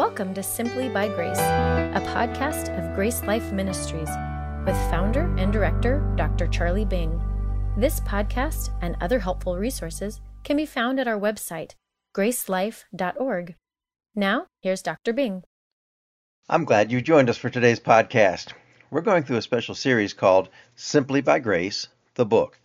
Welcome to Simply by Grace, a podcast of Grace Life Ministries with founder and director Dr. Charlie Bing. This podcast and other helpful resources can be found at our website, gracelife.org. Now, here's Dr. Bing. I'm glad you joined us for today's podcast. We're going through a special series called Simply by Grace, the book.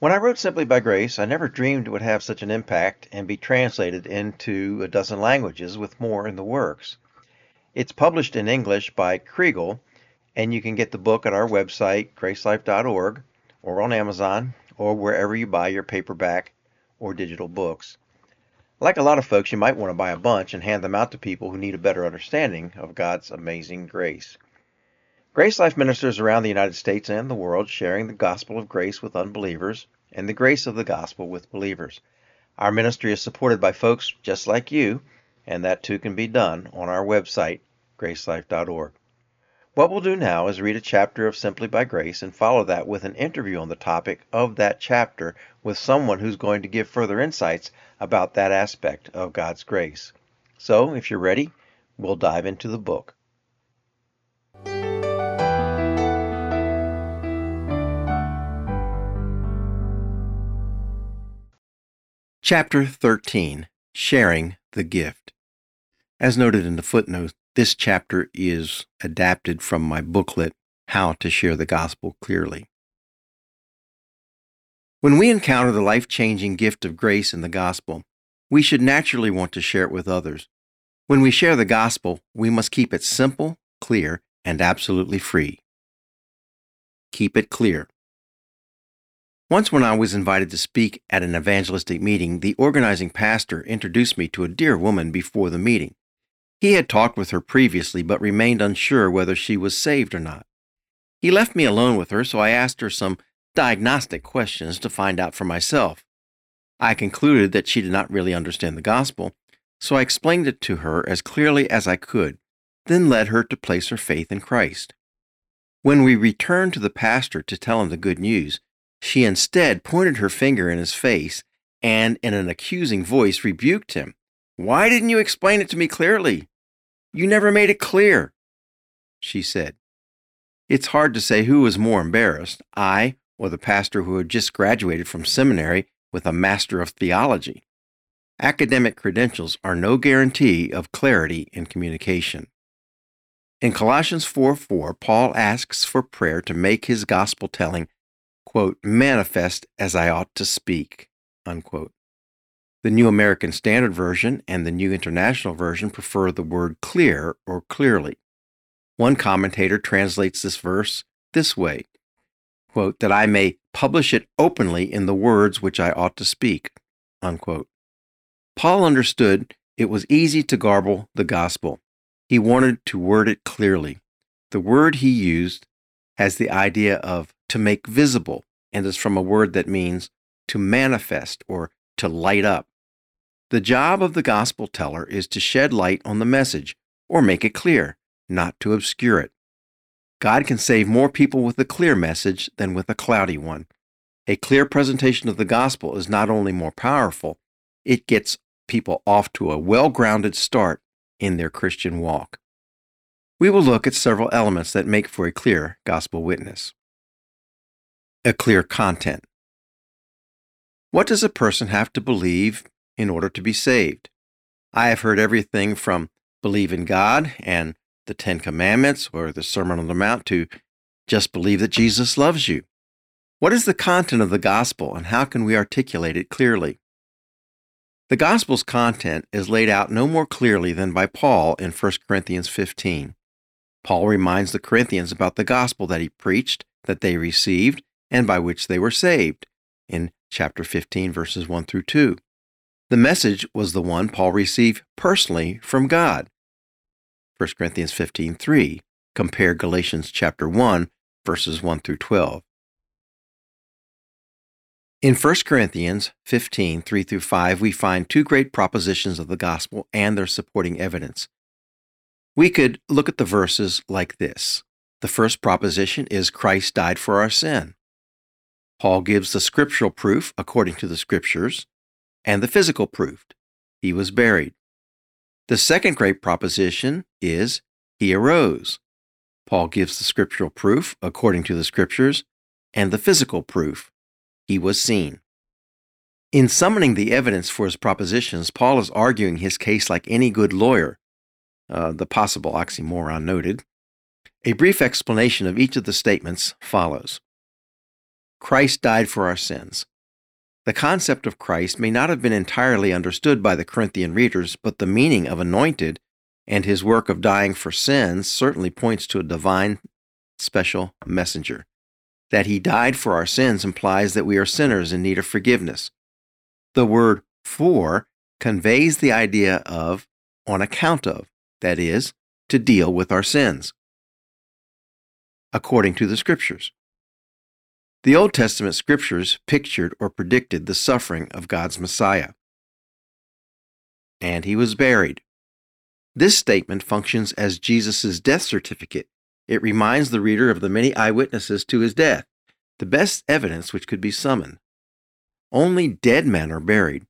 When I wrote Simply by Grace, I never dreamed it would have such an impact and be translated into a dozen languages with more in the works. It's published in English by Kregel, and you can get the book at our website, gracelife.org, or on Amazon, or wherever you buy your paperback or digital books. Like a lot of folks, you might want to buy a bunch and hand them out to people who need a better understanding of God's amazing grace. Grace Life ministers around the United States and the world sharing the gospel of grace with unbelievers and the grace of the gospel with believers. Our ministry is supported by folks just like you, and that too can be done on our website, gracelife.org. What we'll do now is read a chapter of Simply by Grace and follow that with an interview on the topic of that chapter with someone who's going to give further insights about that aspect of God's grace. So, if you're ready, we'll dive into the book. Chapter 13 Sharing the Gift. As noted in the footnote, this chapter is adapted from my booklet, How to Share the Gospel Clearly. When we encounter the life changing gift of grace in the gospel, we should naturally want to share it with others. When we share the gospel, we must keep it simple, clear, and absolutely free. Keep it clear. Once, when I was invited to speak at an evangelistic meeting, the organizing pastor introduced me to a dear woman before the meeting. He had talked with her previously, but remained unsure whether she was saved or not. He left me alone with her, so I asked her some diagnostic questions to find out for myself. I concluded that she did not really understand the gospel, so I explained it to her as clearly as I could, then led her to place her faith in Christ. When we returned to the pastor to tell him the good news, she instead pointed her finger in his face and, in an accusing voice, rebuked him. Why didn't you explain it to me clearly? You never made it clear, she said. It's hard to say who was more embarrassed, I or the pastor who had just graduated from seminary with a Master of Theology. Academic credentials are no guarantee of clarity in communication. In Colossians 4 4, Paul asks for prayer to make his gospel telling quote, manifest as I ought to speak, unquote. The New American Standard Version and the New International Version prefer the word clear or clearly. One commentator translates this verse this way quote, that I may publish it openly in the words which I ought to speak. Unquote. Paul understood it was easy to garble the gospel. He wanted to word it clearly. The word he used has the idea of to make visible and is from a word that means to manifest or to light up. The job of the gospel teller is to shed light on the message or make it clear, not to obscure it. God can save more people with a clear message than with a cloudy one. A clear presentation of the gospel is not only more powerful, it gets people off to a well grounded start in their Christian walk. We will look at several elements that make for a clear gospel witness. A clear content. What does a person have to believe in order to be saved? I have heard everything from believe in God and the Ten Commandments or the Sermon on the Mount to just believe that Jesus loves you. What is the content of the gospel and how can we articulate it clearly? The gospel's content is laid out no more clearly than by Paul in 1 Corinthians 15. Paul reminds the Corinthians about the gospel that he preached, that they received, and by which they were saved in chapter 15, verses 1 through 2. The message was the one Paul received personally from God. 1 Corinthians 15, 3. Compare Galatians chapter 1, verses 1 through 12. In 1 Corinthians 15, 3 through 5, we find two great propositions of the gospel and their supporting evidence. We could look at the verses like this. The first proposition is Christ died for our sin. Paul gives the scriptural proof according to the scriptures and the physical proof. He was buried. The second great proposition is He arose. Paul gives the scriptural proof, according to the scriptures, and the physical proof. He was seen. In summoning the evidence for his propositions, Paul is arguing his case like any good lawyer, uh, the possible oxymoron noted. A brief explanation of each of the statements follows. Christ died for our sins. The concept of Christ may not have been entirely understood by the Corinthian readers, but the meaning of anointed and his work of dying for sins certainly points to a divine special messenger. That he died for our sins implies that we are sinners in need of forgiveness. The word for conveys the idea of on account of, that is, to deal with our sins, according to the Scriptures. The Old Testament Scriptures pictured or predicted the suffering of God's Messiah. And he was buried. This statement functions as Jesus' death certificate. It reminds the reader of the many eyewitnesses to his death, the best evidence which could be summoned. Only dead men are buried.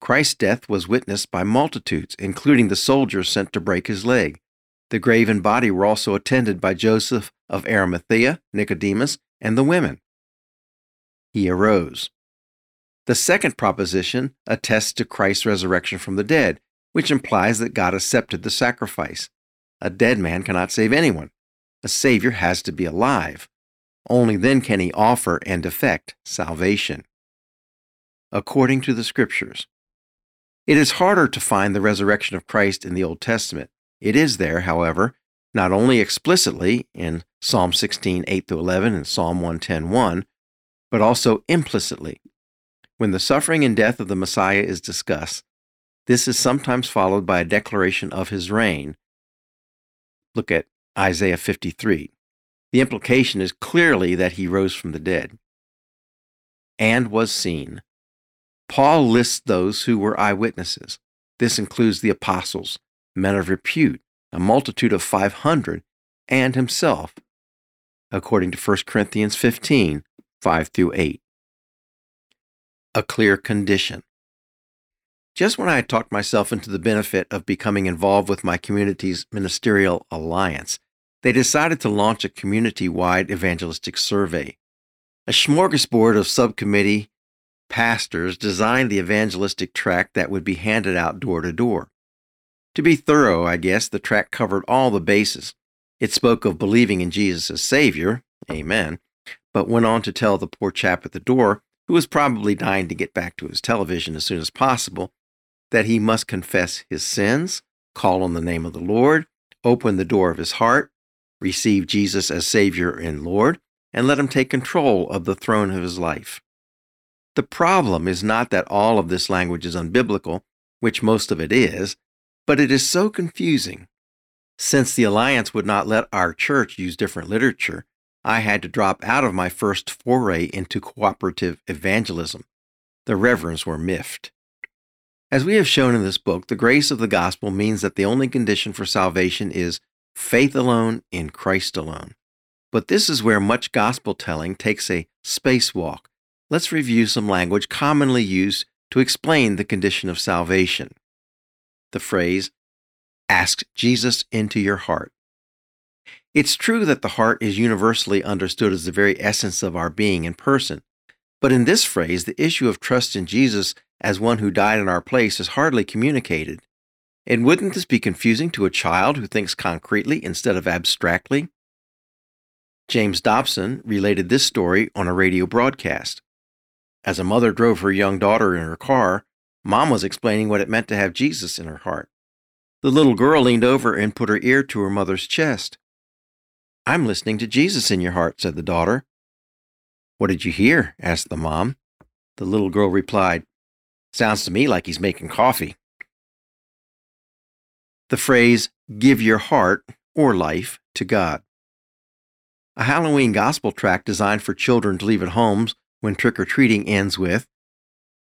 Christ's death was witnessed by multitudes, including the soldiers sent to break his leg. The grave and body were also attended by Joseph of Arimathea, Nicodemus, and the women. He arose. The second proposition attests to Christ's resurrection from the dead, which implies that God accepted the sacrifice. A dead man cannot save anyone. A Savior has to be alive. Only then can he offer and effect salvation. According to the Scriptures, it is harder to find the resurrection of Christ in the Old Testament. It is there, however, not only explicitly in Psalm 16, 8 11 and Psalm 110, 1, but also implicitly. When the suffering and death of the Messiah is discussed, this is sometimes followed by a declaration of his reign. Look at Isaiah 53. The implication is clearly that he rose from the dead and was seen. Paul lists those who were eyewitnesses. This includes the apostles, men of repute, a multitude of 500, and himself, according to 1 Corinthians 15 5 through 8. A clear condition. Just when I had talked myself into the benefit of becoming involved with my community's ministerial alliance, they decided to launch a community wide evangelistic survey. A smorgasbord of subcommittee pastors designed the evangelistic tract that would be handed out door to door. To be thorough, I guess, the tract covered all the bases. It spoke of believing in Jesus as Savior, amen, but went on to tell the poor chap at the door, who was probably dying to get back to his television as soon as possible, that he must confess his sins, call on the name of the Lord, open the door of his heart, receive Jesus as Savior and Lord, and let him take control of the throne of his life. The problem is not that all of this language is unbiblical, which most of it is, but it is so confusing. Since the Alliance would not let our church use different literature, I had to drop out of my first foray into cooperative evangelism. The reverends were miffed. As we have shown in this book, the grace of the gospel means that the only condition for salvation is faith alone in Christ alone. But this is where much gospel telling takes a spacewalk. Let's review some language commonly used to explain the condition of salvation. The phrase, ask Jesus into your heart. It's true that the heart is universally understood as the very essence of our being in person. But in this phrase, the issue of trust in Jesus as one who died in our place is hardly communicated. And wouldn't this be confusing to a child who thinks concretely instead of abstractly? James Dobson related this story on a radio broadcast. As a mother drove her young daughter in her car, Mom was explaining what it meant to have Jesus in her heart. The little girl leaned over and put her ear to her mother's chest. I'm listening to Jesus in your heart, said the daughter. What did you hear? asked the mom. The little girl replied, Sounds to me like he's making coffee. The phrase, give your heart or life to God. A Halloween gospel tract designed for children to leave at homes when trick or treating ends with,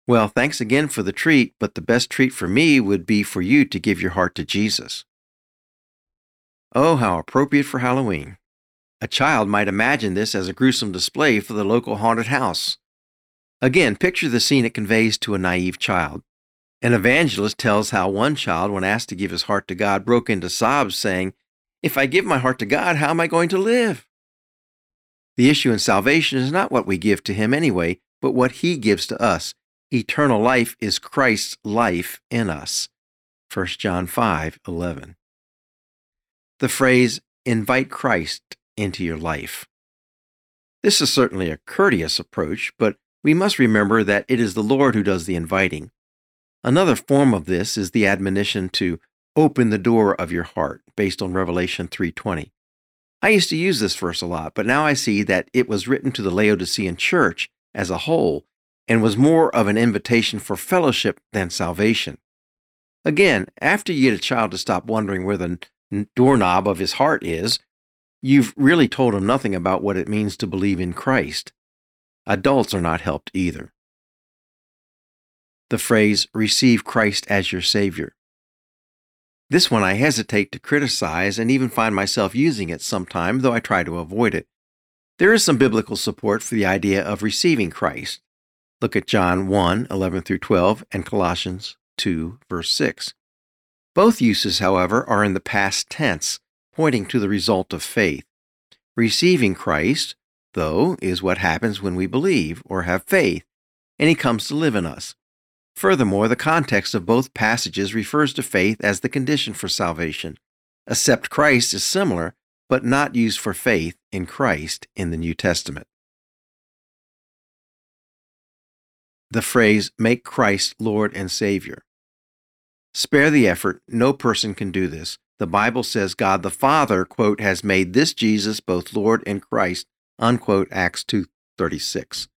Well, thanks again for the treat, but the best treat for me would be for you to give your heart to Jesus. Oh, how appropriate for Halloween. A child might imagine this as a gruesome display for the local haunted house. Again, picture the scene it conveys to a naive child. An evangelist tells how one child, when asked to give his heart to God, broke into sobs, saying, If I give my heart to God, how am I going to live? The issue in salvation is not what we give to Him anyway, but what He gives to us. Eternal life is Christ's life in us. 1 John 5 11. The phrase, invite Christ into your life. This is certainly a courteous approach, but we must remember that it is the Lord who does the inviting. Another form of this is the admonition to open the door of your heart based on Revelation 3:20. I used to use this verse a lot, but now I see that it was written to the Laodicean church as a whole and was more of an invitation for fellowship than salvation. Again, after you get a child to stop wondering where the doorknob of his heart is, you've really told him nothing about what it means to believe in Christ. Adults are not helped either. The phrase, receive Christ as your Savior. This one I hesitate to criticize and even find myself using it sometime, though I try to avoid it. There is some biblical support for the idea of receiving Christ. Look at John 1 11 through 12 and Colossians 2 verse 6. Both uses, however, are in the past tense, pointing to the result of faith. Receiving Christ, though, is what happens when we believe or have faith, and He comes to live in us. Furthermore, the context of both passages refers to faith as the condition for salvation. Accept Christ is similar, but not used for faith in Christ in the New Testament. The phrase, make Christ Lord and Savior. Spare the effort, no person can do this. The Bible says God the Father, quote, has made this Jesus both Lord and Christ, unquote, Acts 2.36.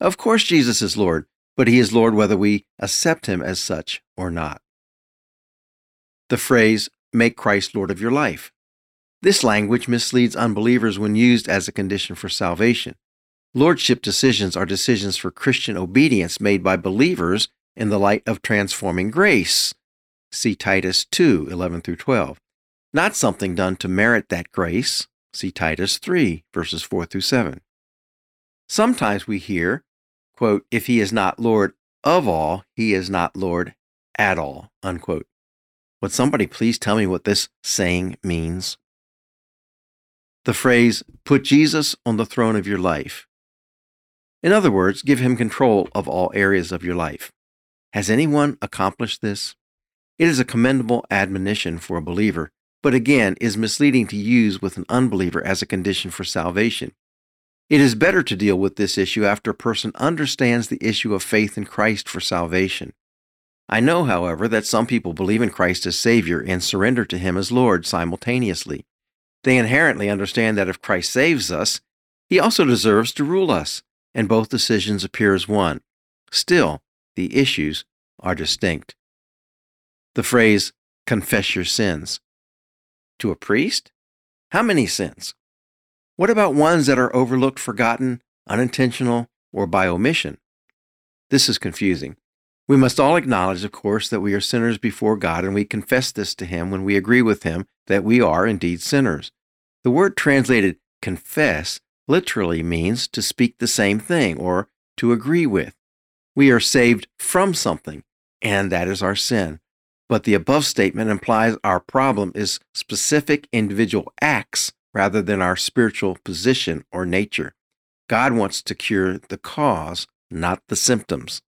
Of course Jesus is Lord, but he is Lord whether we accept him as such or not. The phrase, make Christ Lord of your life. This language misleads unbelievers when used as a condition for salvation. Lordship decisions are decisions for Christian obedience made by believers in the light of transforming grace. See Titus 2 11 through 12. Not something done to merit that grace. See Titus 3 verses 4 through 7. Sometimes we hear quote, if he is not Lord of all, he is not Lord at all, unquote. Would somebody please tell me what this saying means? The phrase, put Jesus on the throne of your life. In other words, give him control of all areas of your life. Has anyone accomplished this? It is a commendable admonition for a believer, but again is misleading to use with an unbeliever as a condition for salvation. It is better to deal with this issue after a person understands the issue of faith in Christ for salvation. I know, however, that some people believe in Christ as Savior and surrender to Him as Lord simultaneously. They inherently understand that if Christ saves us, He also deserves to rule us, and both decisions appear as one. Still, the issues are distinct. The phrase, confess your sins. To a priest? How many sins? What about ones that are overlooked, forgotten, unintentional, or by omission? This is confusing. We must all acknowledge, of course, that we are sinners before God, and we confess this to Him when we agree with Him that we are indeed sinners. The word translated confess literally means to speak the same thing or to agree with. We are saved from something, and that is our sin. But the above statement implies our problem is specific individual acts rather than our spiritual position or nature. God wants to cure the cause, not the symptoms.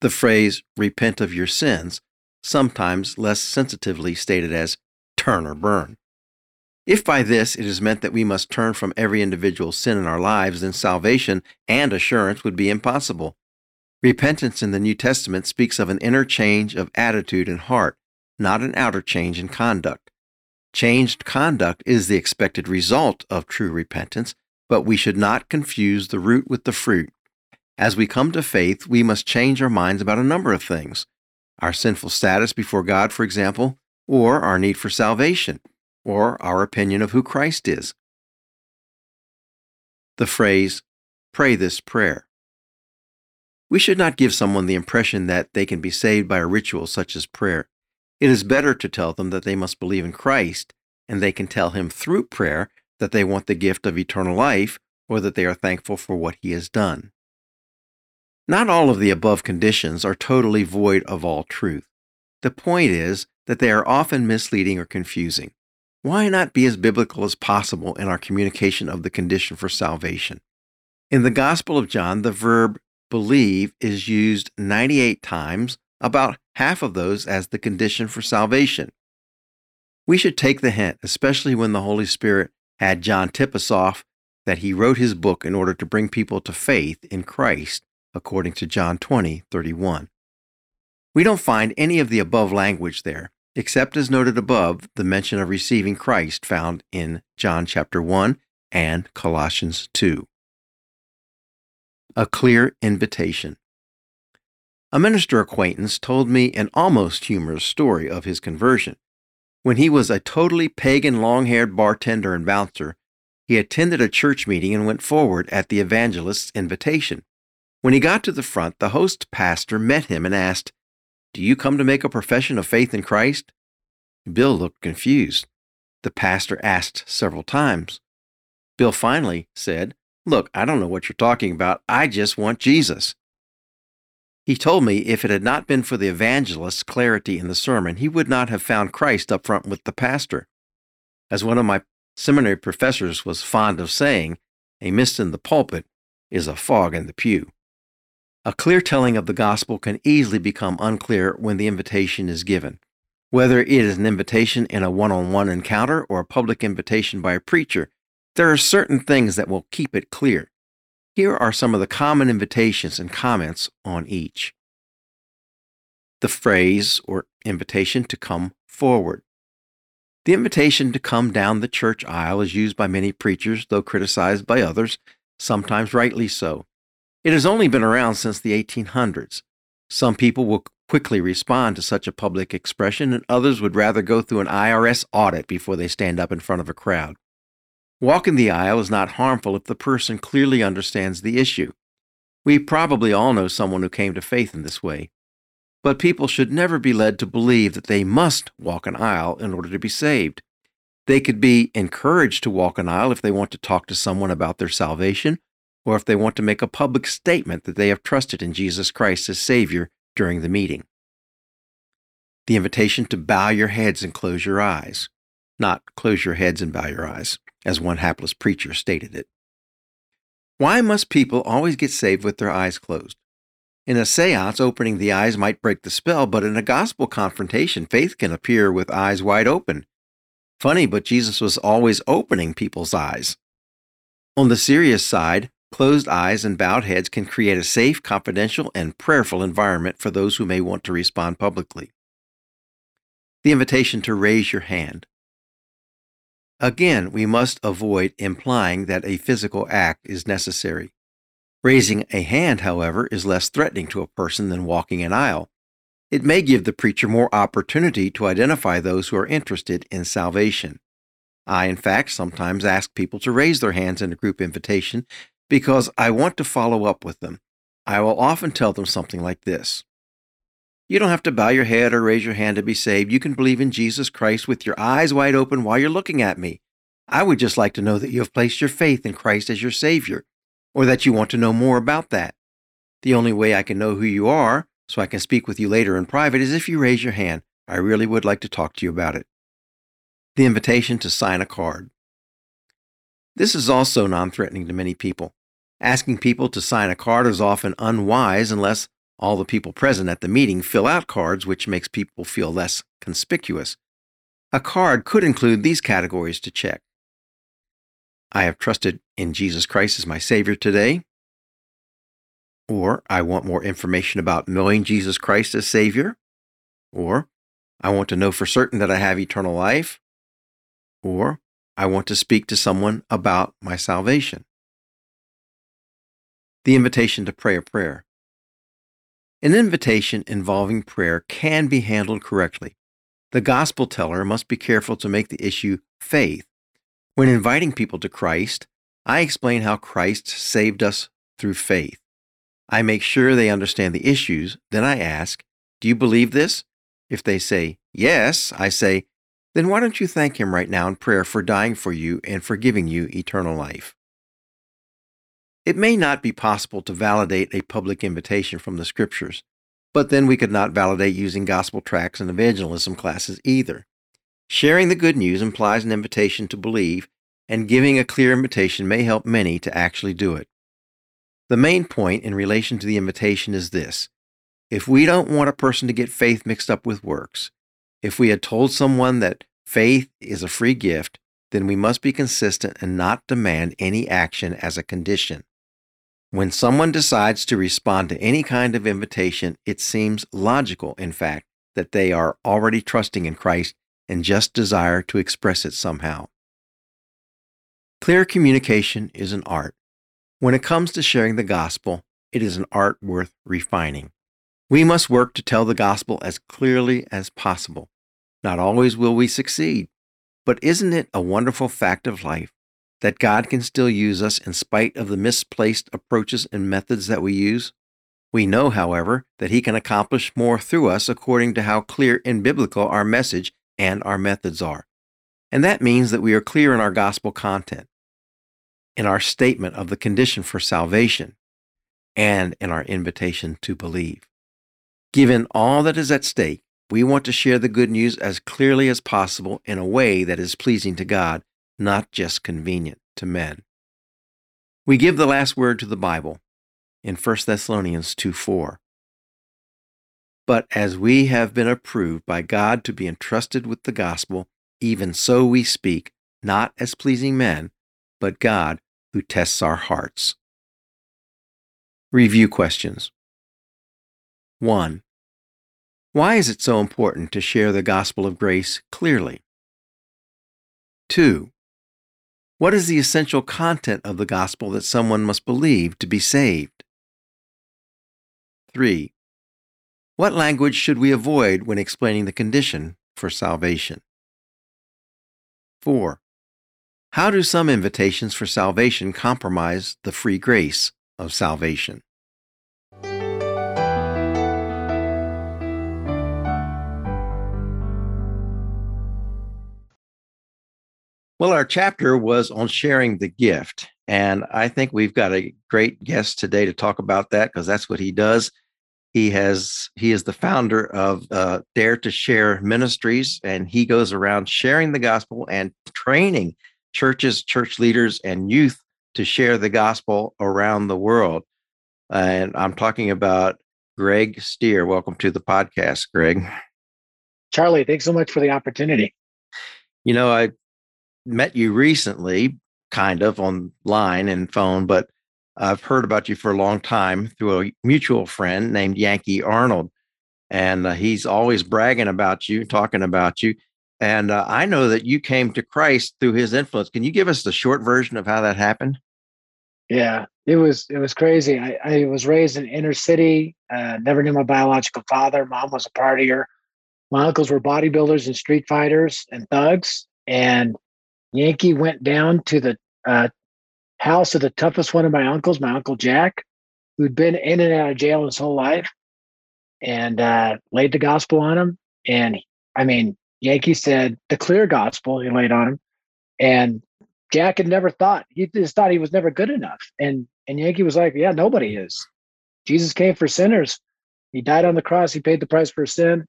The phrase, repent of your sins, sometimes less sensitively stated as turn or burn. If by this it is meant that we must turn from every individual sin in our lives, then salvation and assurance would be impossible. Repentance in the New Testament speaks of an inner change of attitude and heart, not an outer change in conduct. Changed conduct is the expected result of true repentance, but we should not confuse the root with the fruit. As we come to faith, we must change our minds about a number of things our sinful status before God, for example, or our need for salvation, or our opinion of who Christ is. The phrase, pray this prayer. We should not give someone the impression that they can be saved by a ritual such as prayer. It is better to tell them that they must believe in Christ, and they can tell him through prayer that they want the gift of eternal life or that they are thankful for what he has done. Not all of the above conditions are totally void of all truth. The point is that they are often misleading or confusing. Why not be as biblical as possible in our communication of the condition for salvation? In the Gospel of John, the verb believe is used 98 times, about half of those as the condition for salvation. We should take the hint, especially when the Holy Spirit had John tip us off that he wrote his book in order to bring people to faith in Christ, according to John 20, 31. We don't find any of the above language there, except as noted above, the mention of receiving Christ found in John chapter 1 and Colossians 2. A clear invitation. A minister acquaintance told me an almost humorous story of his conversion. When he was a totally pagan long haired bartender and bouncer, he attended a church meeting and went forward at the evangelist's invitation. When he got to the front, the host pastor met him and asked, Do you come to make a profession of faith in Christ? Bill looked confused. The pastor asked several times. Bill finally said, Look, I don't know what you're talking about. I just want Jesus. He told me if it had not been for the evangelist's clarity in the sermon, he would not have found Christ up front with the pastor. As one of my seminary professors was fond of saying, a mist in the pulpit is a fog in the pew. A clear telling of the gospel can easily become unclear when the invitation is given. Whether it is an invitation in a one on one encounter or a public invitation by a preacher, there are certain things that will keep it clear. Here are some of the common invitations and comments on each. The phrase or invitation to come forward. The invitation to come down the church aisle is used by many preachers, though criticized by others, sometimes rightly so. It has only been around since the 1800s. Some people will quickly respond to such a public expression, and others would rather go through an IRS audit before they stand up in front of a crowd. Walking the aisle is not harmful if the person clearly understands the issue. We probably all know someone who came to faith in this way. But people should never be led to believe that they must walk an aisle in order to be saved. They could be encouraged to walk an aisle if they want to talk to someone about their salvation, or if they want to make a public statement that they have trusted in Jesus Christ as Savior during the meeting. The invitation to bow your heads and close your eyes, not close your heads and bow your eyes, as one hapless preacher stated it. Why must people always get saved with their eyes closed? In a seance, opening the eyes might break the spell, but in a gospel confrontation, faith can appear with eyes wide open. Funny, but Jesus was always opening people's eyes. On the serious side, Closed eyes and bowed heads can create a safe, confidential, and prayerful environment for those who may want to respond publicly. The invitation to raise your hand. Again, we must avoid implying that a physical act is necessary. Raising a hand, however, is less threatening to a person than walking an aisle. It may give the preacher more opportunity to identify those who are interested in salvation. I, in fact, sometimes ask people to raise their hands in a group invitation because I want to follow up with them. I will often tell them something like this You don't have to bow your head or raise your hand to be saved. You can believe in Jesus Christ with your eyes wide open while you're looking at me. I would just like to know that you have placed your faith in Christ as your Savior, or that you want to know more about that. The only way I can know who you are, so I can speak with you later in private, is if you raise your hand. I really would like to talk to you about it. The invitation to sign a card. This is also non threatening to many people. Asking people to sign a card is often unwise unless all the people present at the meeting fill out cards, which makes people feel less conspicuous. A card could include these categories to check. I have trusted in Jesus Christ as my Savior today. Or I want more information about knowing Jesus Christ as Savior. Or I want to know for certain that I have eternal life. Or I want to speak to someone about my salvation the invitation to pray a prayer. An invitation involving prayer can be handled correctly. The gospel teller must be careful to make the issue faith. When inviting people to Christ, I explain how Christ saved us through faith. I make sure they understand the issues, then I ask, Do you believe this? If they say, Yes, I say, Then why don't you thank Him right now in prayer for dying for you and for giving you eternal life? It may not be possible to validate a public invitation from the scriptures, but then we could not validate using gospel tracts and evangelism classes either. Sharing the good news implies an invitation to believe, and giving a clear invitation may help many to actually do it. The main point in relation to the invitation is this if we don't want a person to get faith mixed up with works, if we had told someone that faith is a free gift, then we must be consistent and not demand any action as a condition. When someone decides to respond to any kind of invitation, it seems logical, in fact, that they are already trusting in Christ and just desire to express it somehow. Clear communication is an art. When it comes to sharing the gospel, it is an art worth refining. We must work to tell the gospel as clearly as possible. Not always will we succeed, but isn't it a wonderful fact of life that God can still use us in spite of the misplaced approaches and methods that we use? We know, however, that He can accomplish more through us according to how clear and biblical our message and our methods are. And that means that we are clear in our gospel content, in our statement of the condition for salvation, and in our invitation to believe. Given all that is at stake, we want to share the good news as clearly as possible in a way that is pleasing to God, not just convenient to men. We give the last word to the Bible in 1 Thessalonians 2 4. But as we have been approved by God to be entrusted with the gospel, even so we speak, not as pleasing men, but God who tests our hearts. Review questions 1. Why is it so important to share the gospel of grace clearly? 2. What is the essential content of the gospel that someone must believe to be saved? 3. What language should we avoid when explaining the condition for salvation? 4. How do some invitations for salvation compromise the free grace of salvation? Well, our chapter was on sharing the gift. And I think we've got a great guest today to talk about that because that's what he does. He has he is the founder of uh, Dare to Share Ministries, and he goes around sharing the gospel and training churches, church leaders, and youth to share the gospel around the world. And I'm talking about Greg Stier. Welcome to the podcast, Greg. Charlie, thanks so much for the opportunity. You know, I met you recently, kind of online and phone, but I've heard about you for a long time through a mutual friend named Yankee Arnold. And uh, he's always bragging about you, talking about you. And uh, I know that you came to Christ through his influence. Can you give us the short version of how that happened? Yeah, it was it was crazy. I, I was raised in inner city. Uh, never knew my biological father. Mom was a partier. My uncles were bodybuilders and street fighters and thugs. And Yankee went down to the uh, house of the toughest one of my uncles, my uncle Jack, who'd been in and out of jail his whole life, and uh, laid the gospel on him. And I mean, Yankee said the clear gospel he laid on him, and Jack had never thought he just thought he was never good enough. And and Yankee was like, "Yeah, nobody is. Jesus came for sinners. He died on the cross. He paid the price for sin."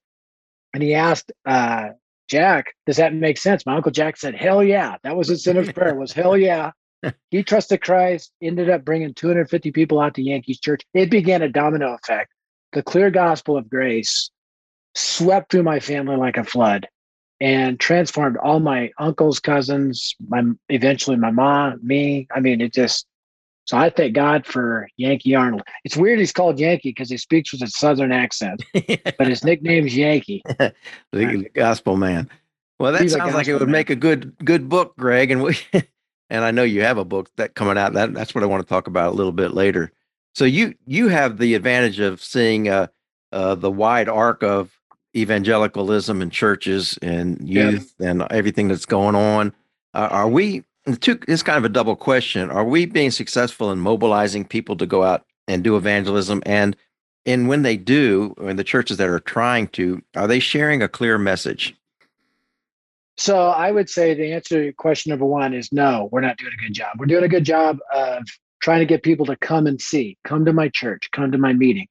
And he asked uh, Jack, does that make sense? My uncle Jack said, hell yeah. That was his sinner's prayer was hell yeah. He trusted Christ, ended up bringing 250 people out to Yankees church. It began a domino effect. The clear gospel of grace swept through my family like a flood and transformed all my uncles, cousins, my eventually my mom, me. I mean, it just so I thank God for Yankee Arnold. It's weird he's called Yankee because he speaks with a southern accent, but his nickname's Yankee. the gospel man. Well, that he's sounds like it would man. make a good good book, Greg. And we and I know you have a book that coming out. That that's what I want to talk about a little bit later. So you you have the advantage of seeing uh, uh, the wide arc of evangelicalism and churches and youth and everything that's going on. Uh, are we two, it's kind of a double question. Are we being successful in mobilizing people to go out and do evangelism? And and when they do, in the churches that are trying to, are they sharing a clear message? So I would say the answer to question number one is no, we're not doing a good job. We're doing a good job of trying to get people to come and see, come to my church, come to my meeting.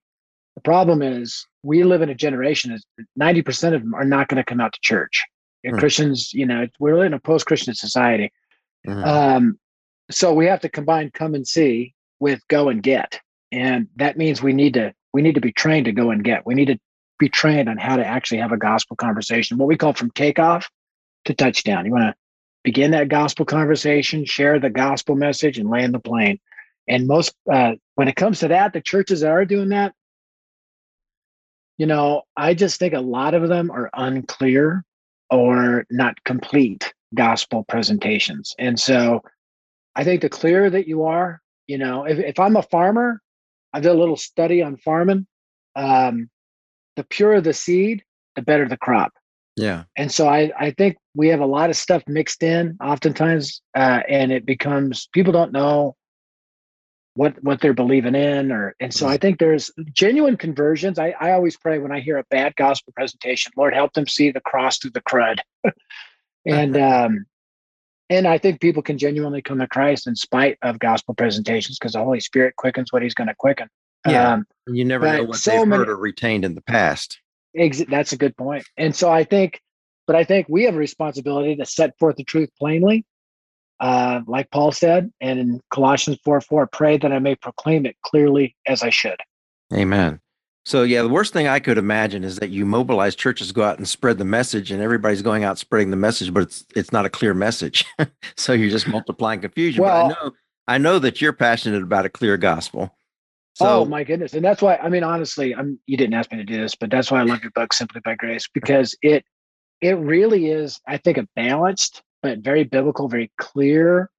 The problem is we live in a generation is 90% of them are not going to come out to church. Mm. Christians, you know, we're in a post-Christian society. Mm. Um, so we have to combine come and see with go and get. And that means we need to we need to be trained to go and get. We need to be trained on how to actually have a gospel conversation, what we call from takeoff to touchdown. You want to begin that gospel conversation, share the gospel message, and land the plane. And most, uh, when it comes to that, the churches that are doing that, you know, I just think a lot of them are unclear or not complete gospel presentations. And so I think the clearer that you are, you know, if, if I'm a farmer, I did a little study on farming. Um, the purer the seed, the better the crop. Yeah. And so I, I think we have a lot of stuff mixed in oftentimes, uh, and it becomes people don't know what what they're believing in or and so i mm-hmm. think there's genuine conversions I, I always pray when i hear a bad gospel presentation lord help them see the cross through the crud and um and i think people can genuinely come to christ in spite of gospel presentations because the holy spirit quickens what he's going to quicken yeah um, you never know what so they've many, heard or retained in the past ex- that's a good point. and so i think but i think we have a responsibility to set forth the truth plainly uh, like Paul said, and in Colossians 4 4, pray that I may proclaim it clearly as I should. Amen. So, yeah, the worst thing I could imagine is that you mobilize churches go out and spread the message, and everybody's going out spreading the message, but it's it's not a clear message. so you're just multiplying confusion. Well, but I know I know that you're passionate about a clear gospel. So, oh my goodness, and that's why I mean, honestly, I'm you didn't ask me to do this, but that's why I love your book, Simply by Grace, because it it really is, I think, a balanced but very biblical, very clear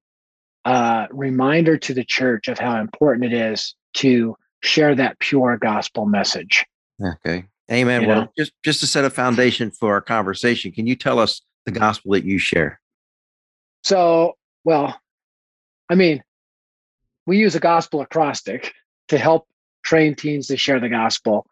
uh, reminder to the church of how important it is to share that pure gospel message. Okay. Amen. You well, know? just just to set a foundation for our conversation, can you tell us the gospel that you share? So, well, I mean, we use a gospel acrostic to help train teens to share the gospel.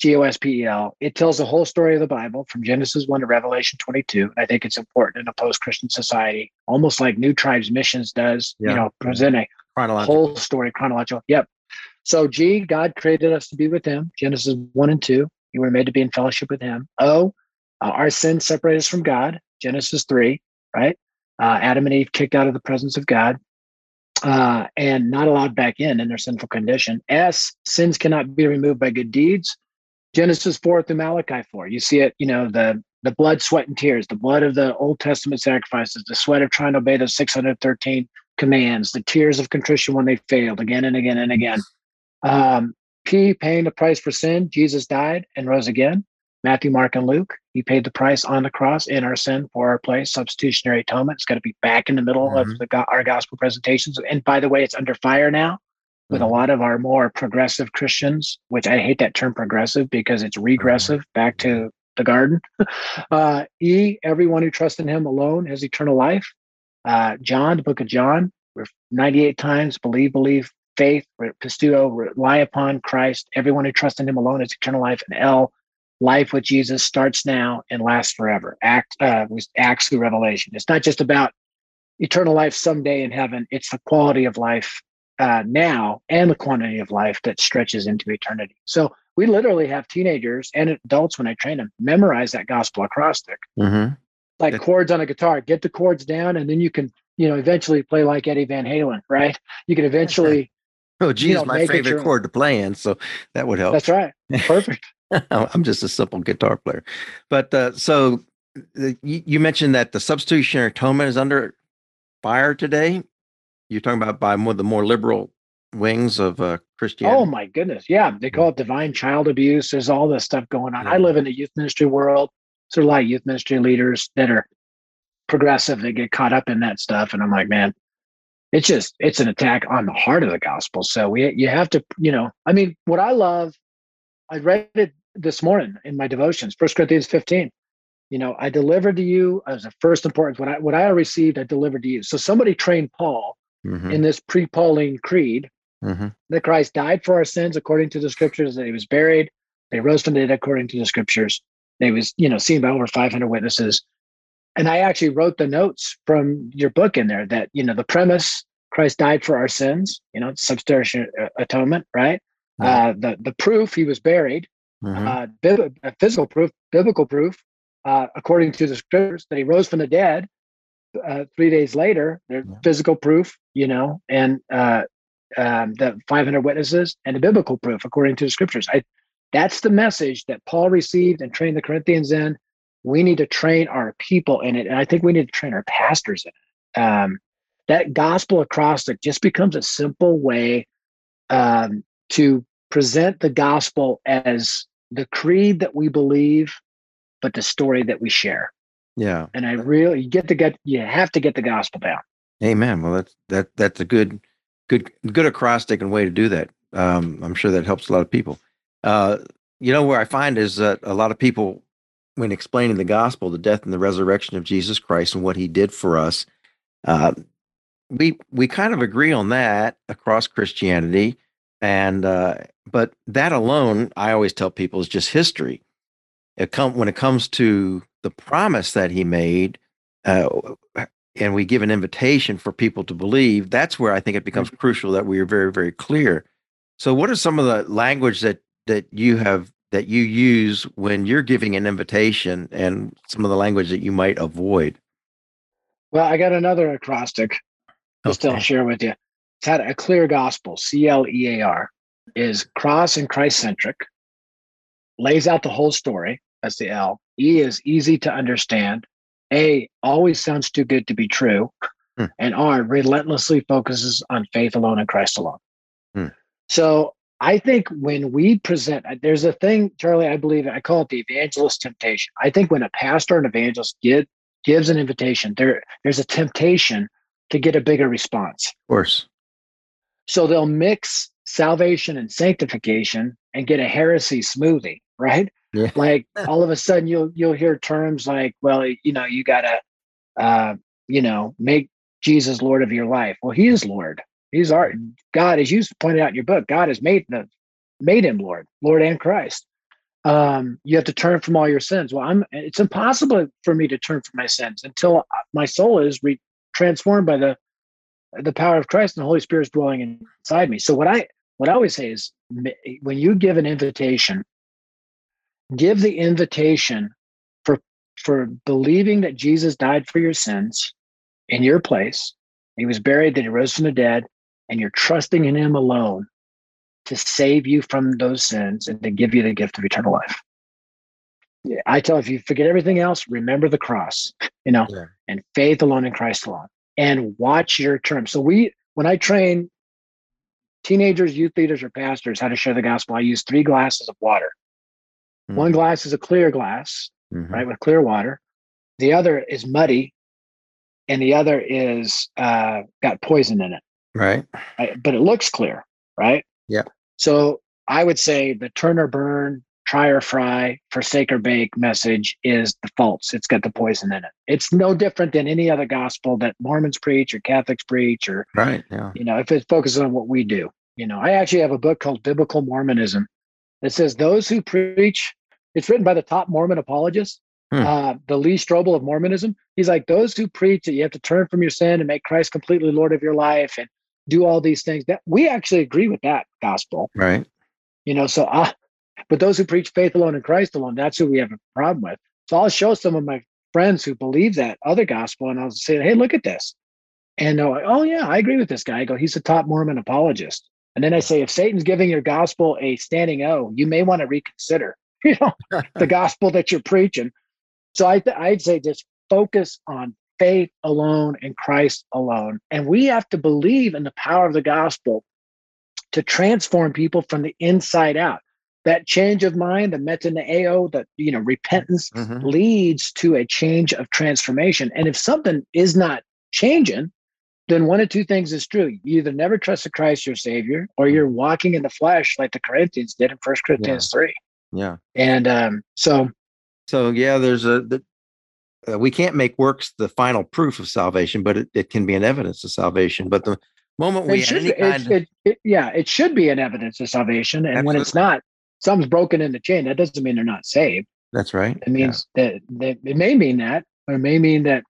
G O S P E L. It tells the whole story of the Bible from Genesis 1 to Revelation 22. I think it's important in a post Christian society, almost like New Tribes Missions does, yeah. you know, present a whole story chronological. Yep. So, G, God created us to be with Him, Genesis 1 and 2. You were made to be in fellowship with Him. O, uh, our sins separate us from God, Genesis 3, right? Uh, Adam and Eve kicked out of the presence of God. Uh, and not allowed back in in their sinful condition. S, sins cannot be removed by good deeds. Genesis 4 through Malachi 4. You see it, you know, the the blood, sweat, and tears, the blood of the Old Testament sacrifices, the sweat of trying to obey the 613 commands, the tears of contrition when they failed again and again and again. Um, P, paying the price for sin. Jesus died and rose again. Matthew, Mark, and Luke. He paid the price on the cross in our sin for our place. Substitutionary atonement. It's got to be back in the middle mm-hmm. of the, our gospel presentations. And by the way, it's under fire now with a mm-hmm. lot of our more progressive Christians, which I hate that term progressive because it's regressive back to the garden. Uh, e, everyone who trusts in him alone has eternal life. Uh, John, the book of John, we're 98 times believe, believe, faith, pisteuo, rely upon Christ. Everyone who trusts in him alone has eternal life. And L, life with Jesus starts now and lasts forever. Act, uh, acts through revelation. It's not just about eternal life someday in heaven. It's the quality of life uh, now and the quantity of life that stretches into eternity. So we literally have teenagers and adults when I train them memorize that gospel acrostic, mm-hmm. like chords on a guitar. Get the chords down, and then you can, you know, eventually play like Eddie Van Halen, right? You can eventually. oh, geez, you know, my favorite chord to play in, so that would help. That's right. Perfect. I'm just a simple guitar player, but uh, so uh, you, mentioned that the substitutionary atonement is under fire today. You're talking about by more the more liberal wings of uh, Christianity. Oh my goodness, yeah, they call it divine child abuse. There's all this stuff going on. I live in the youth ministry world. So a lot of youth ministry leaders that are progressive. They get caught up in that stuff, and I'm like, man, it's just it's an attack on the heart of the gospel. So we you have to, you know, I mean, what I love, I read it this morning in my devotions, First Corinthians 15 you know i delivered to you as the first importance what i what i received i delivered to you so somebody trained paul mm-hmm. in this pre-Pauline creed mm-hmm. that Christ died for our sins according to the scriptures, that he was buried, they rose from the dead according to the scriptures. They was, you know, seen by over 500 witnesses. And I actually wrote the notes from your book in there that, you know, the premise Christ died for our sins, you know, substitution uh, atonement, right? Uh, the the proof he was buried, uh, bib- uh, physical proof, biblical proof, uh, according to the scriptures that he rose from the dead. Uh, three days later, there's Yeah. physical proof, you know, and uh, um, the 500 witnesses and the biblical proof according to the scriptures. I, that's the message that Paul received and trained the Corinthians in. We need to train our people in it, and I think we need to train our pastors in it. Um, that gospel acrostic just becomes a simple way um, to present the gospel as the creed that we believe, but the story that we share. Yeah. And I really you get to get you have to get the gospel down. Amen. Well, that's that that's a good, good, good acrostic and way to do that. Um, I'm sure that helps a lot of people. Uh, you know where I find is that a lot of people, when explaining the gospel, the death and the resurrection of Jesus Christ and what He did for us, uh, we we kind of agree on that across Christianity, and uh, but that alone, I always tell people, is just history. It come when it comes to the promise that He made. Uh, and we give an invitation for people to believe, that's where I think it becomes crucial that we are very, very clear. So, what are some of the language that that you have that you use when you're giving an invitation, and some of the language that you might avoid? Well, I got another acrostic just Okay. still share with you. It's had a clear gospel, C L E A R, is cross and Christ centric, lays out the whole story. That's the L. E is easy to understand. A always sounds too good to be true. Hmm. And R relentlessly focuses on faith alone and Christ alone. Hmm. So I think when we present, there's a thing, Charlie, I believe, I call it the evangelist temptation. I think when a pastor and evangelist give, gives an invitation, there there's a temptation to get a bigger response. Of course. So they'll mix salvation and sanctification and get a heresy smoothie, right? Yeah. Like all of a sudden you'll you'll hear terms like, well, you know, you gotta uh, you know, make Jesus Lord of your life. Well, he is Lord. He's our God, as you pointed out in your book, God has made the made him Lord, Lord and Christ. Um, you have to turn from all your sins. Well, I'm it's impossible for me to turn from my sins until my soul is re- transformed by the the power of Christ and the Holy Spirit is dwelling inside me. So what I what I always say is when you give an invitation, give the invitation for for believing that Jesus died for your sins in your place. He was buried, that he rose from the dead, and you're trusting in him alone to save you from those sins and to give you the gift of eternal life. I tell if you forget everything else, remember the cross, you know, Yeah. and faith alone in Christ alone, and watch your term. So we, when I train teenagers, youth leaders, or pastors how to share the gospel, I use three glasses of water. Mhm. One glass is a clear glass, Mhm. right, with clear water. The other is muddy, and the other is uh, got poison in it Right. right? but it looks clear, right? Yeah. So I would say the turn or burn, try or fry, forsake or bake message is the false. It's got the poison in it. It's no different than any other gospel that Mormons preach or Catholics preach, or Right. Yeah. you know, if it focuses on what we do. You know, I actually have a book called Biblical Mormonism that says those who preach. It's written by the top Mormon apologist, Hmm. uh, the Lee Strobel of Mormonism. He's like those who preach that you have to turn from your sin and make Christ completely Lord of your life and do all these things. That we actually agree with that gospel. Right. You know, so uh, but those who preach faith alone in Christ alone, that's who we have a problem with. So I'll show some of my friends who believe that other gospel, and I'll say, "Hey, look at this," and they're like, "Oh yeah, I agree with this guy." I go, "He's a top Mormon apologist." And then I say, if Satan's giving your gospel a standing O, you may want to reconsider, you know, the gospel that you're preaching. So I th- I'd say just focus on faith alone and Christ alone, and we have to believe in the power of the gospel to transform people from the inside out. That change of mind, the metanoeo, that you know, repentance Mhm. leads to a change of transformation. And if something is not changing, then one of two things is true. You either never trusted Christ your Savior, or you're walking in the flesh like the Corinthians did in First Corinthians 3. Yeah. And um, so So yeah, there's a the, uh, we can't make works the final proof of salvation, but it, it can be an evidence of salvation. But the moment we it should, it, kind it, it, yeah, it should be an evidence of salvation. And when it's not, something's broken in the chain. That doesn't mean they're not saved. that's right. It means that, that it may mean that, or it may mean that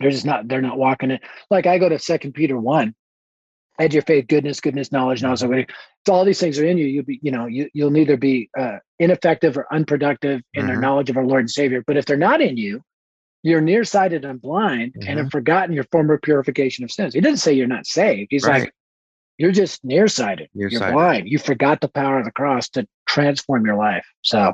They're just not. They're not walking it. Like I go to Second Peter one. Add your faith, goodness, goodness, knowledge, knowledge. So all these things are in you. You'll be, you know, you you'll neither be uh, ineffective or unproductive in mm-hmm. their knowledge of our Lord and Savior. But if they're not in you, you're nearsighted and blind mm-hmm. and have forgotten your former purification of sins. He didn't say you're not saved. He's right. like, you're just nearsighted. nearsighted. You're blind. You forgot the power of the cross to transform your life. So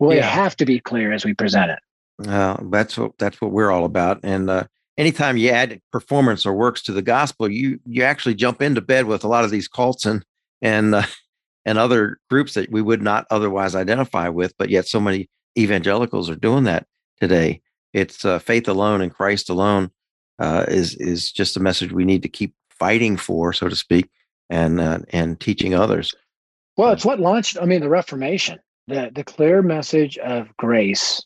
we yeah. have to be clear as we present it. Uh, that's what that's what we're all about. And uh, anytime you add performance or works to the gospel, you you actually jump into bed with a lot of these cults and and uh, and other groups that we would not otherwise identify with. But yet, so many evangelicals are doing that today. It's uh, faith alone and Christ alone uh, is is just a message we need to keep fighting for, so to speak, and uh, and teaching others. Well, it's what launched. I mean, the Reformation, the the clear message of grace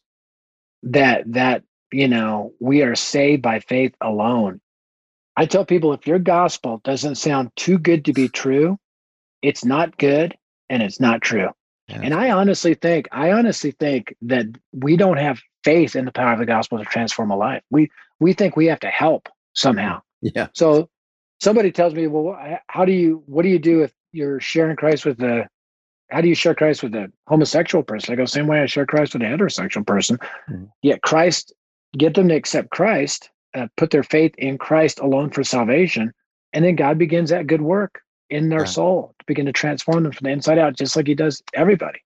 that that you know we are saved by faith alone i tell people if your gospel doesn't sound too good to be true it's not good and it's not true yeah. and i honestly think i honestly think that we don't have faith in the power of the gospel to transform a life we we think we have to help somehow yeah so somebody tells me well how do you what do you do if you're sharing christ with the how do you share Christ with a homosexual person? I go, same way I share Christ with a heterosexual person. Mm-hmm. Yet Christ, get them to accept Christ, uh, put their faith in Christ alone for salvation. And then God begins that good work in their soul to begin to transform them from the inside out, just like he does everybody.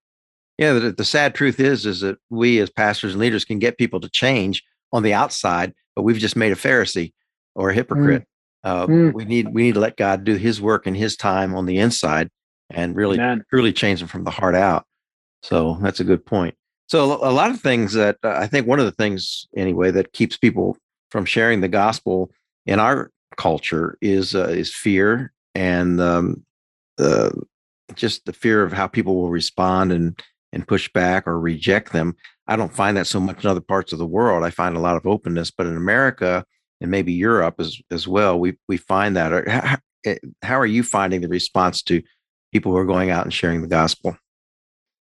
Yeah, the, the sad truth is, is that we as pastors and leaders can get people to change on the outside, but we've just made a Pharisee or a hypocrite. Mm. Uh, mm. We need we need to let God do His work in His time on the inside, and really Amen. truly change them from the heart out. So that's a good point. So a lot of things that uh, I think one of the things anyway that keeps people from sharing the gospel in our culture is uh, is fear and um, uh, just the fear of how people will respond and and push back or reject them. I don't find that so much in other parts of the world. I find a lot of openness, but in America and maybe Europe as as well, we we find that. How, how are you finding the response to people who are going out and sharing the gospel?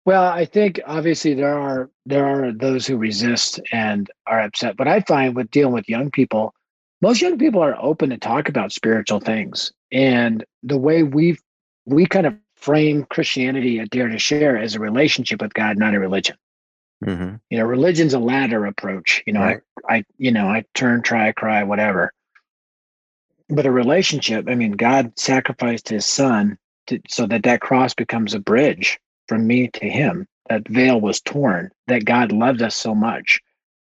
Well, I think obviously there are there are those who resist and are upset, but I find with dealing with young people, most young people are open to talk about spiritual things, and the way we we kind of frame Christianity at Dare to Share as a relationship with God, not a religion. Mm-hmm. You know, religion's a ladder approach. You know, right. I, I, you know, I turn, try, cry, whatever. But a relationship, I mean, God sacrificed His Son to, so that that cross becomes a bridge from me to him. That veil was torn. That God loved us so much.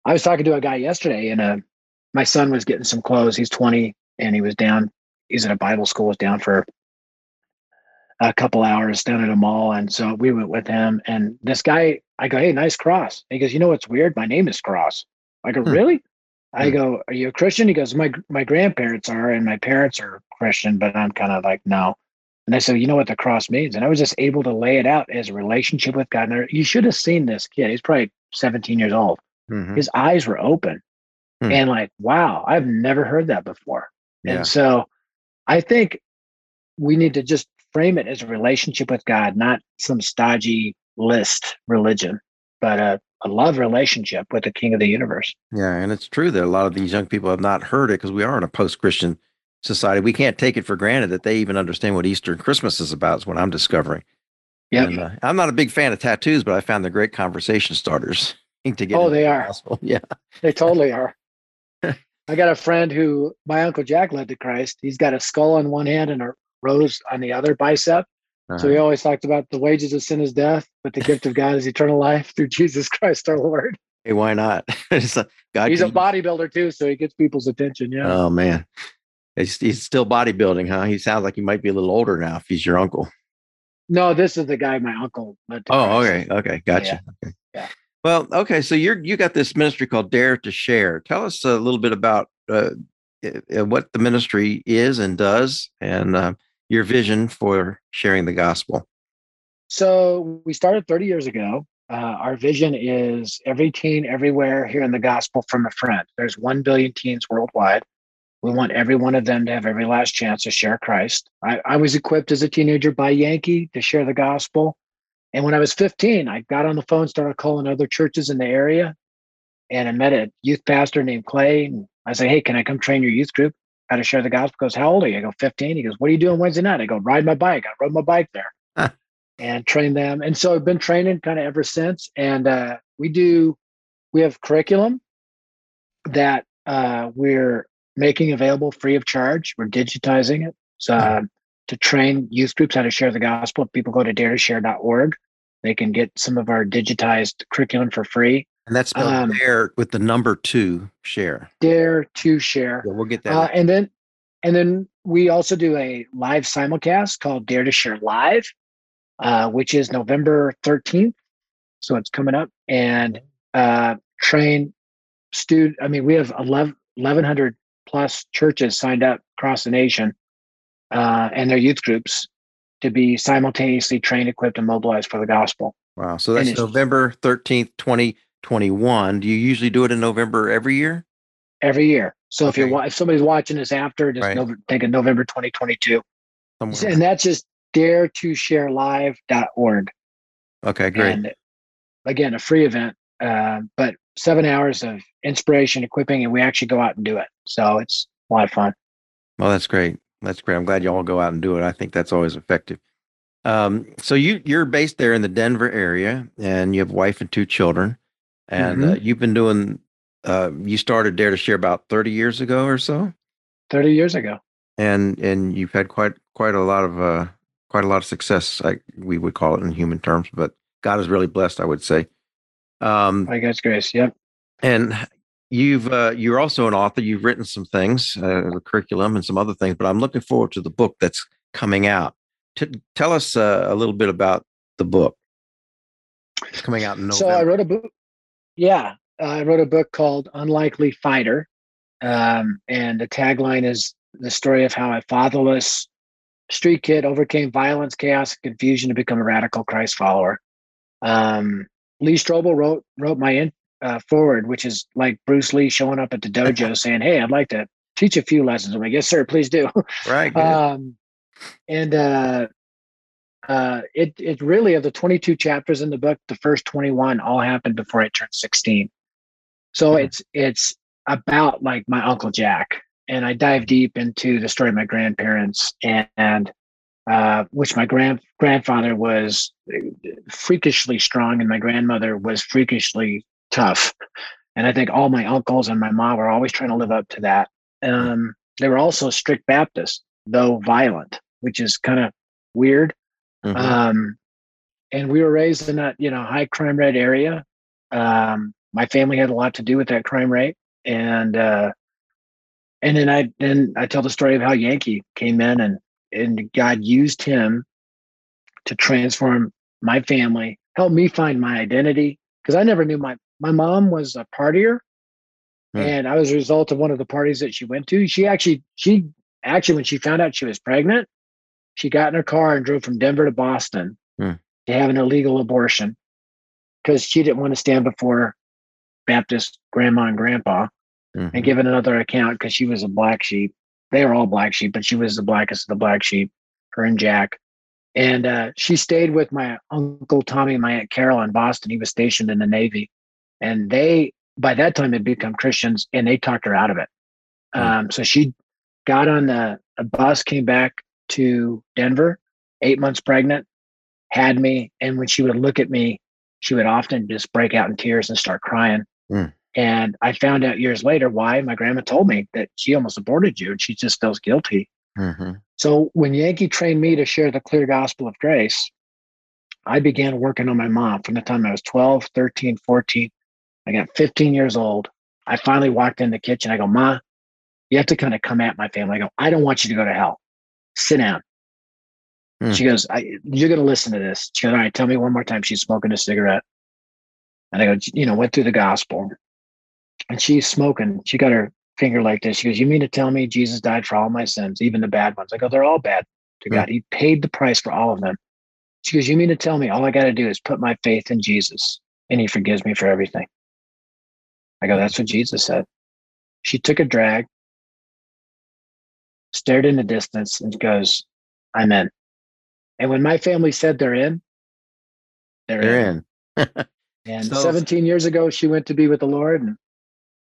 I was talking to a guy yesterday, and uh, my son was getting some clothes. He's 20, and he was down. He's at a Bible school. Was down for a couple hours down at a mall, and so we went with him. And this guy, I go, "Hey, nice cross." He goes, "You know what's weird? My name is Cross." I go, hmm. "Really?" I hmm. go, "Are you a Christian?" He goes, "My my grandparents are, and my parents are Christian, but I'm kind of like no." And I said, you know what the cross means? And I was just able to lay it out as a relationship with God. And you should have seen this kid. He's probably 17 years old. Mm-hmm. His eyes were open mm-hmm. and like, wow, I've never heard that before. Yeah. And so I think we need to just frame it as a relationship with God, not some stodgy list religion, but a, a love relationship with the King of the universe. Yeah. And it's true that a lot of these young people have not heard it because we are in a post Christian society, we can't take it for granted that they even understand what Easter and Christmas is about. Is what I'm discovering. Yeah, uh, I'm not a big fan of tattoos, but I found they're great conversation starters. To get oh, they are. Gospel. Yeah, they totally are. I got a friend who my uncle Jack led to Christ. He's got a skull on one hand and a rose on the other bicep. Uh-huh. So he always talked about the wages of sin is death, but the gift of God is eternal life through Jesus Christ our Lord. Hey, why not? God He's a bodybuilder too, so he gets people's attention. Yeah. Oh man, He's, he's still bodybuilding, huh? He sounds like he might be a little older now if he's your uncle. No, this is the guy my uncle. oh, okay, okay, gotcha. Yeah. Okay. yeah. Well, okay, so you're you got this ministry called Dare to Share. Tell us a little bit about uh, what the ministry is and does, and uh, your vision for sharing the gospel. So we started 30 years ago. Uh, our vision is every teen everywhere hearing the gospel from a friend. There's 1 billion teens worldwide. We want every one of them to have every last chance to share Christ. I, I was equipped as a teenager by Yankee to share the gospel. And when I was 15, I got on the phone, started calling other churches in the area. And I met a youth pastor named Clay. And I say, hey, can I come train your youth group how to share the gospel? He goes, how old are you? I go, 15. He goes, what are you doing Wednesday night? I go, ride my bike. I rode my bike there Huh. and train them. And so I've been training kind of ever since. And uh, we do, we have curriculum that uh, we're making available free of charge. We're digitizing it so, uh, to train youth groups how to share the gospel. If people go to dare2share.org, they can get some of our digitized curriculum for free. And that's spelled Um, there with the number two share. Dare to share. Yeah, we'll get that. Uh, and then and then we also do a live simulcast called Dare to Share Live, uh, which is November 13th. So it's coming up and uh, train student. I mean, we have 11, 1,100 plus churches signed up across the nation uh, and their youth groups to be simultaneously trained, equipped, and mobilized for the gospel wow. So that's November 13th, 2021. Do you usually do it in November every year? every year. So if you're if somebody's watching this after, just Right. Nov- think of November 2022. Somewhere. And that's just dare to share live.org. Okay, great. And again, a free event, uh, but seven hours of inspiration, equipping, and we actually go out and do it. So it's a lot of fun. Well, that's great. That's great. I'm glad you all go out and do it. I think that's always effective. Um, so you you're based there in the Denver area, and you have wife and two children, and Mm-hmm. uh, you've been doing. Uh, you started Dare to Share about 30 years ago or so, 30 years ago. and and you've had quite quite a lot of uh, quite a lot of success. Like we would call it in human terms, but God has really blessed, I would say. Um, By God's grace. Yep. and you've uh, you're also an author. You've written some things, uh, the curriculum and some other things. But I'm looking forward to the book that's coming out. T- tell us uh, a little bit about the book. It's coming out in November. So I wrote a book. Yeah. I wrote a book called Unlikely Fighter. Um, and the tagline is the story of how a fatherless street kid overcame violence, chaos, and confusion to become a radical Christ follower. Um, Lee Strobel wrote wrote my in, uh, forward, which is like Bruce Lee showing up at the dojo saying, "Hey, I'd like to teach a few lessons." I'm like, "Yes, sir, please do." right. um, and uh, uh, it it really of the 22 chapters in the book, the first 21 all happened before I turned 16. So Mhm. it's it's about like my uncle Jack, and I dive deep into the story of my grandparents and. and uh, which my grand grandfather was freakishly strong, and my grandmother was freakishly tough. And I think all my uncles and my mom were always trying to live up to that. Um, they were also strict Baptists, though violent, which is kind of weird. Mhm. Um, and we were raised in that, you know, high crime rate area. Um, my family had a lot to do with that crime rate. And, uh, and then I, then I tell the story of how Yankee came in and, and God used him to transform my family, help me find my identity. Cause I never knew my, my mom was a partier. Hmm. And I was a result of one of the parties that she went to. She actually, she actually, when she found out she was pregnant, she got in her car and drove from Denver to Boston Hmm. to have an illegal abortion because she didn't want to stand before Baptist grandma and grandpa Mhm. and give another account because she was a black sheep. They were all black sheep, but she was the blackest of the black sheep, her and Jack. And uh, she stayed with my uncle Tommy and my aunt Carol in Boston. He was stationed in the Navy. And they, by that time, had become Christians and they talked her out of it. Hmm. Um, so she got on the a bus, came back to Denver, eight months pregnant, had me. And when she would look at me, she would often just break out in tears and start crying. Hmm. And I found out years later why my grandma told me that she almost aborted you and she just feels guilty. Mhm. So when Yankee trained me to share the clear gospel of grace, I began working on my mom from the time I was 12, 13, 14. I got 15 years old. I finally walked in the kitchen. I go, Ma, you have to kind of come at my family. I go, I don't want you to go to hell. Sit down. Hmm. She goes, I, You're going to listen to this. She goes, All right, tell me one more time. She's smoking a cigarette. And I go, You know, went through the gospel. And she's smoking. She got her finger like this. She goes, You mean to tell me Jesus died for all my sins, even the bad ones? I go, They're all bad to. God. He paid the price for all of them. She goes, You mean to tell me all I got to do is put my faith in Jesus and he forgives me for everything? I go, That's what Jesus said. She took a drag, stared in the distance, and goes, I'm in. And when my family said they're in, they're, They're in. in. And So- 17 years ago, she went to be with the Lord and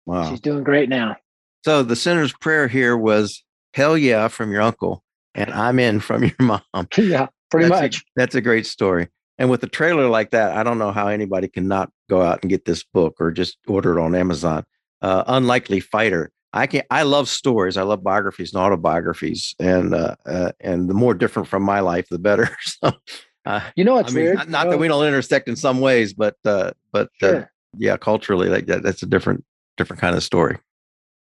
Wow. she's doing great now. So the sinner's prayer here was hell yeah from your uncle, and I'm in from your mom. yeah, pretty that's much. A, that's a great story. And with a trailer like that, I don't know how anybody can not go out and get this book or just order it on Amazon. Uh, Unlikely Fighter. I can I love stories. I love biographies and autobiographies, and uh, uh, and the more different from my life, the better. so, uh, you know, it's I mean, weird. Not, not that we don't intersect in some ways, but uh, but uh, sure. yeah, culturally, like that, that's a different different kind of story.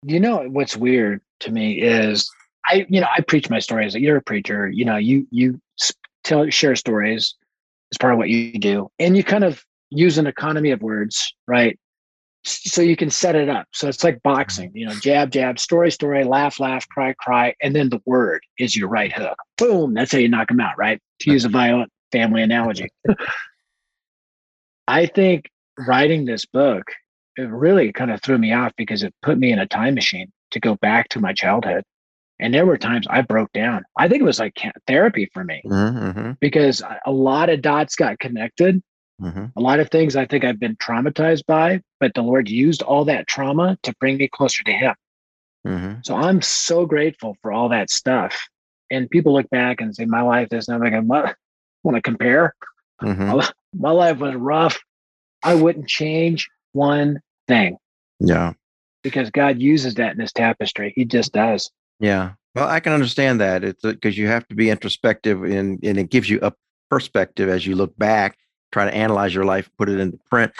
You know what's weird to me is I you know I preach my stories. You're a preacher. You know you you tell share stories as part of what you do, and you kind of use an economy of words, right? so you can set it up. So it's like boxing, you know, jab, jab, story, story, laugh, laugh, cry, cry, and then the word is your right hook. Boom, that's how you knock them out, right? To use a violent family analogy. I think writing this book, it really kind of threw me off because it put me in a time machine to go back to my childhood. And there were times I broke down. I think it was like therapy for me mm-hmm. because a lot of dots got connected Mm-hmm. A lot of things I think I've been traumatized by, but the Lord used all that trauma to bring me closer to Him. Mm-hmm. So I'm so grateful for all that stuff. And people look back and say, My life is nothing. I want to compare. Mm-hmm. My life was rough. I wouldn't change one thing. Yeah. Because God uses that in His tapestry. He just does. Yeah. Well, I can understand that. It's because you have to be introspective and, and it gives you a perspective as you look back try to analyze your life, put it into print.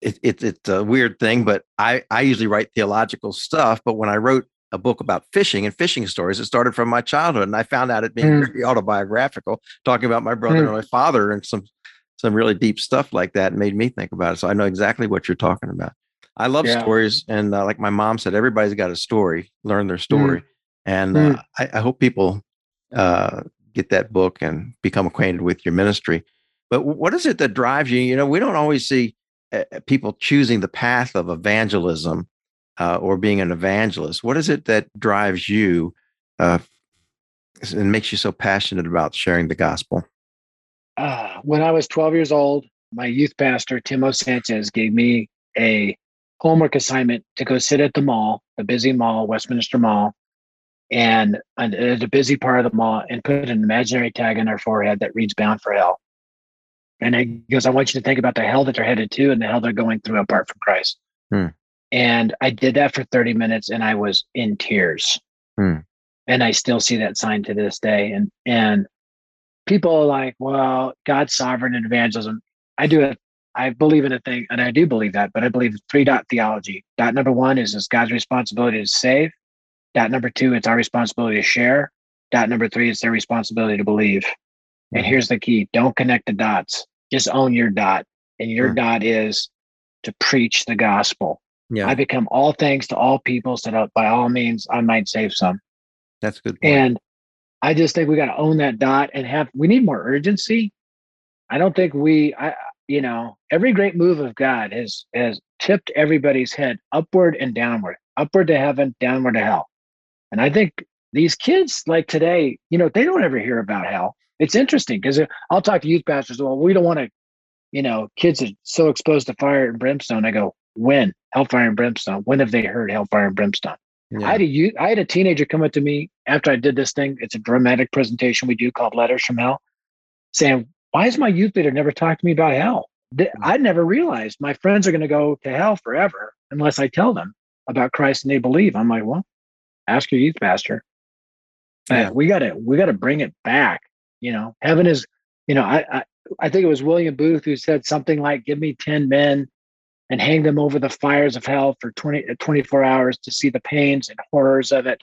It, it, it's a weird thing, but I, I usually write theological stuff. But when I wrote a book about fishing and fishing stories, it started from my childhood. And I found out it being mm. very autobiographical, talking about my brother mm. and my father and some some really deep stuff like that made me think about it. So I know exactly what you're talking about. I love yeah. stories. And uh, like my mom said, everybody's got a story, learn their story. Mm. And uh, mm. I, I, hope people uh, get that book and become acquainted with your ministry. But what is it that drives you? You know, we don't always see uh, uh, people choosing the path of evangelism uh, or being an evangelist. What is it that drives you uh, and makes you so passionate about sharing the gospel? Uh, when I was 12 years old, my youth pastor, Timo Sanchez, gave me a homework assignment to go sit at the mall, the busy mall, Westminster Mall, and, at a busy part of the mall and put an imaginary tag on our forehead that reads bound for hell. And he goes, I want you to think about the hell that they're headed to and the hell they're going through apart from Christ. Hmm. And I did that for 30 minutes and I was in tears. Hmm. And I still see that sign to this day. And and people are like, well, God's sovereign in evangelism. I do it. I believe in a thing, and I do believe that, but I believe three dot theology. Dot number one is it's God's responsibility to save. Dot number two, it's our responsibility to share. Dot number three, it's their responsibility to believe. And here's the key don't connect the dots, just own your dot. And your mm. dot is to preach the gospel. Yeah. I become all things to all people so that by all means I might save some. That's good. Point. And I just think we got to own that dot and have, we need more urgency. I don't think we, I, you know, every great move of God has, has tipped everybody's head upward and downward, upward to heaven, downward to hell. And I think these kids like today, you know, they don't ever hear about hell it's interesting because uh, I'll talk to youth pastors. Well, we don't want to, you know, kids are so exposed to fire and brimstone. I go, when hellfire and brimstone? When have they heard hellfire and brimstone? Yeah. I had a youth, I had a teenager come up to me after I did this thing. It's a dramatic presentation we do called Letters from Hell, saying, "Why has my youth leader never talked to me about hell? Hmm. I never realized my friends are going to go to hell forever unless I tell them about Christ and they believe." I'm like, "Well, ask your youth pastor." Yeah. we got to we got to bring it back you know, heaven is, you know, I, I, I think it was William Booth who said something like, give me 10 men and hang them over the fires of hell for 20, 24 hours to see the pains and horrors of it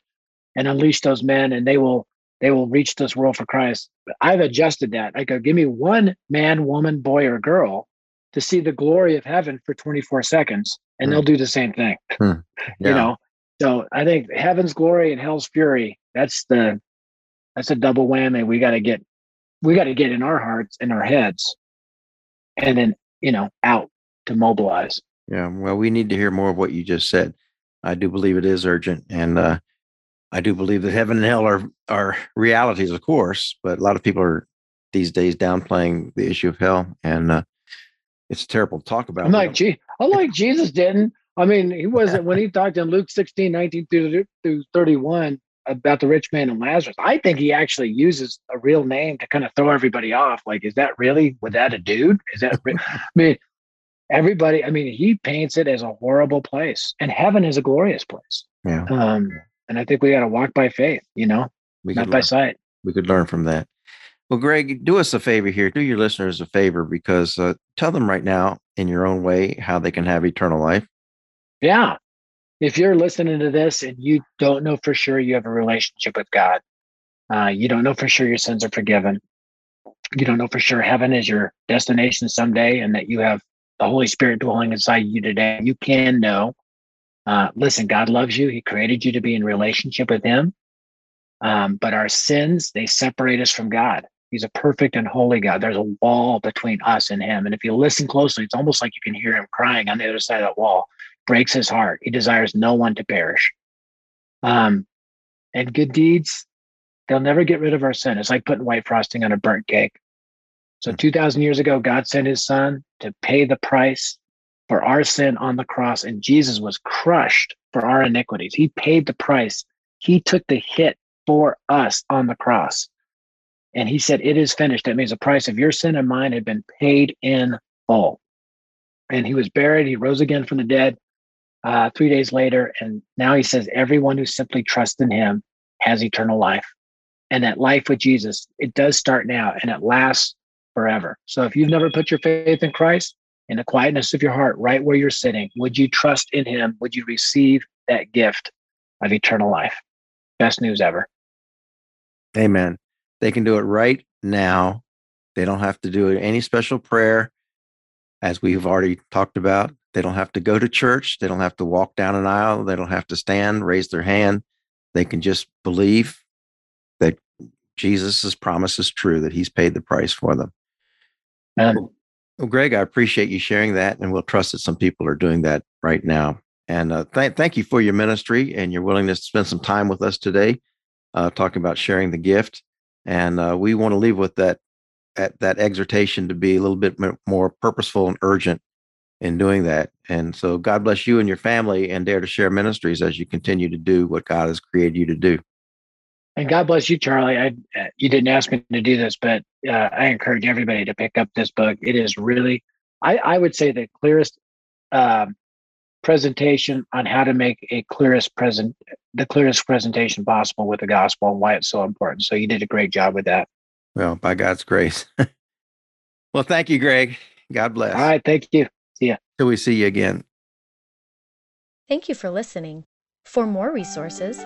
and unleash those men and they will they will reach this world for Christ. I've adjusted that. I go, give me one man, woman, boy, or girl to see the glory of heaven for 24 seconds, and mm. they'll do the same thing. Mm. Yeah. You know, so I think heaven's glory and hell's fury. That's the that's a double whammy. We got to get we got to get in our hearts and our heads and then you know out to mobilize yeah well we need to hear more of what you just said i do believe it is urgent and uh, i do believe that heaven and hell are are realities of course but a lot of people are these days downplaying the issue of hell and uh, it's terrible to talk about i'm like gee i'm like jesus didn't I mean, he wasn't when he talked in Luke 16, 19 through, through 31 about the rich man and Lazarus. I think he actually uses a real name to kind of throw everybody off. Like, is that really, was that a dude? Is that, re-? I mean, everybody, I mean, he paints it as a horrible place and heaven is a glorious place. Yeah. Um, and I think we got to walk by faith, you know, We not by learn, sight. we could learn from that. Well, Greg, do us a favor here. Do your listeners a favor because uh, tell them right now in your own way how they can have eternal life. Yeah. If you're listening to this and you don't know for sure you have a relationship with God, uh, you don't know for sure your sins are forgiven, you don't know for sure heaven is your destination someday and that you have the Holy Spirit dwelling inside you today, you can know. Uh, listen, God loves you. He created you to be in relationship with Him. Um, but our sins, they separate us from God. He's a perfect and holy God. There's a wall between us and Him. And if you listen closely, it's almost like you can hear Him crying on the other side of that wall. Breaks His heart. He desires no one to perish. Um, and good deeds, they'll never get rid of our sin. It's like putting white frosting on a burnt cake. So 2,000 years ago, God sent his son to pay the price for our sin on the cross, and Jesus was crushed for our iniquities. He paid the price. He took the hit for us on the cross. And he said, It is finished. That means the price of your sin and mine had been paid in full. And he was buried. He rose again from the dead uh, three days later. And now he says, Everyone who simply trusts in him has eternal life. And that life with Jesus, it does start now and it lasts forever. So if you've never put your faith in Christ, in the quietness of your heart, right where you're sitting, would you trust in him? Would you receive that gift of eternal life? Best news ever. Amen. They can do it right now. They don't have to do any special prayer, as we've already talked about. They don't have to go to church. They don't have to walk down an aisle. They don't have to stand, raise their hand. They can just believe that Jesus' promise is true, that he's paid the price for them. Um, Well, Greg, I appreciate you sharing that, and we'll trust that some people are doing that right now. And uh, th- thank you for your ministry and your willingness to spend some time with us today, uh, talking about sharing the gift. And uh, we want to leave with that, that that exhortation to be a little bit more purposeful and urgent in doing that. And so, God bless you and your family, and dare to share ministries as you continue to do what God has created you to do. And God bless you, Charlie. I uh, you didn't ask me to do this, but uh, I encourage everybody to pick up this book. It is really, I, I would say, the clearest um, presentation on how to make a clearest present, the clearest presentation possible with the gospel and why it's so important. So you did a great job with that. Well, by God's grace. well, thank you, Greg. God bless. All right, thank you. See ya. Till we see you again. Thank you for listening. For more resources,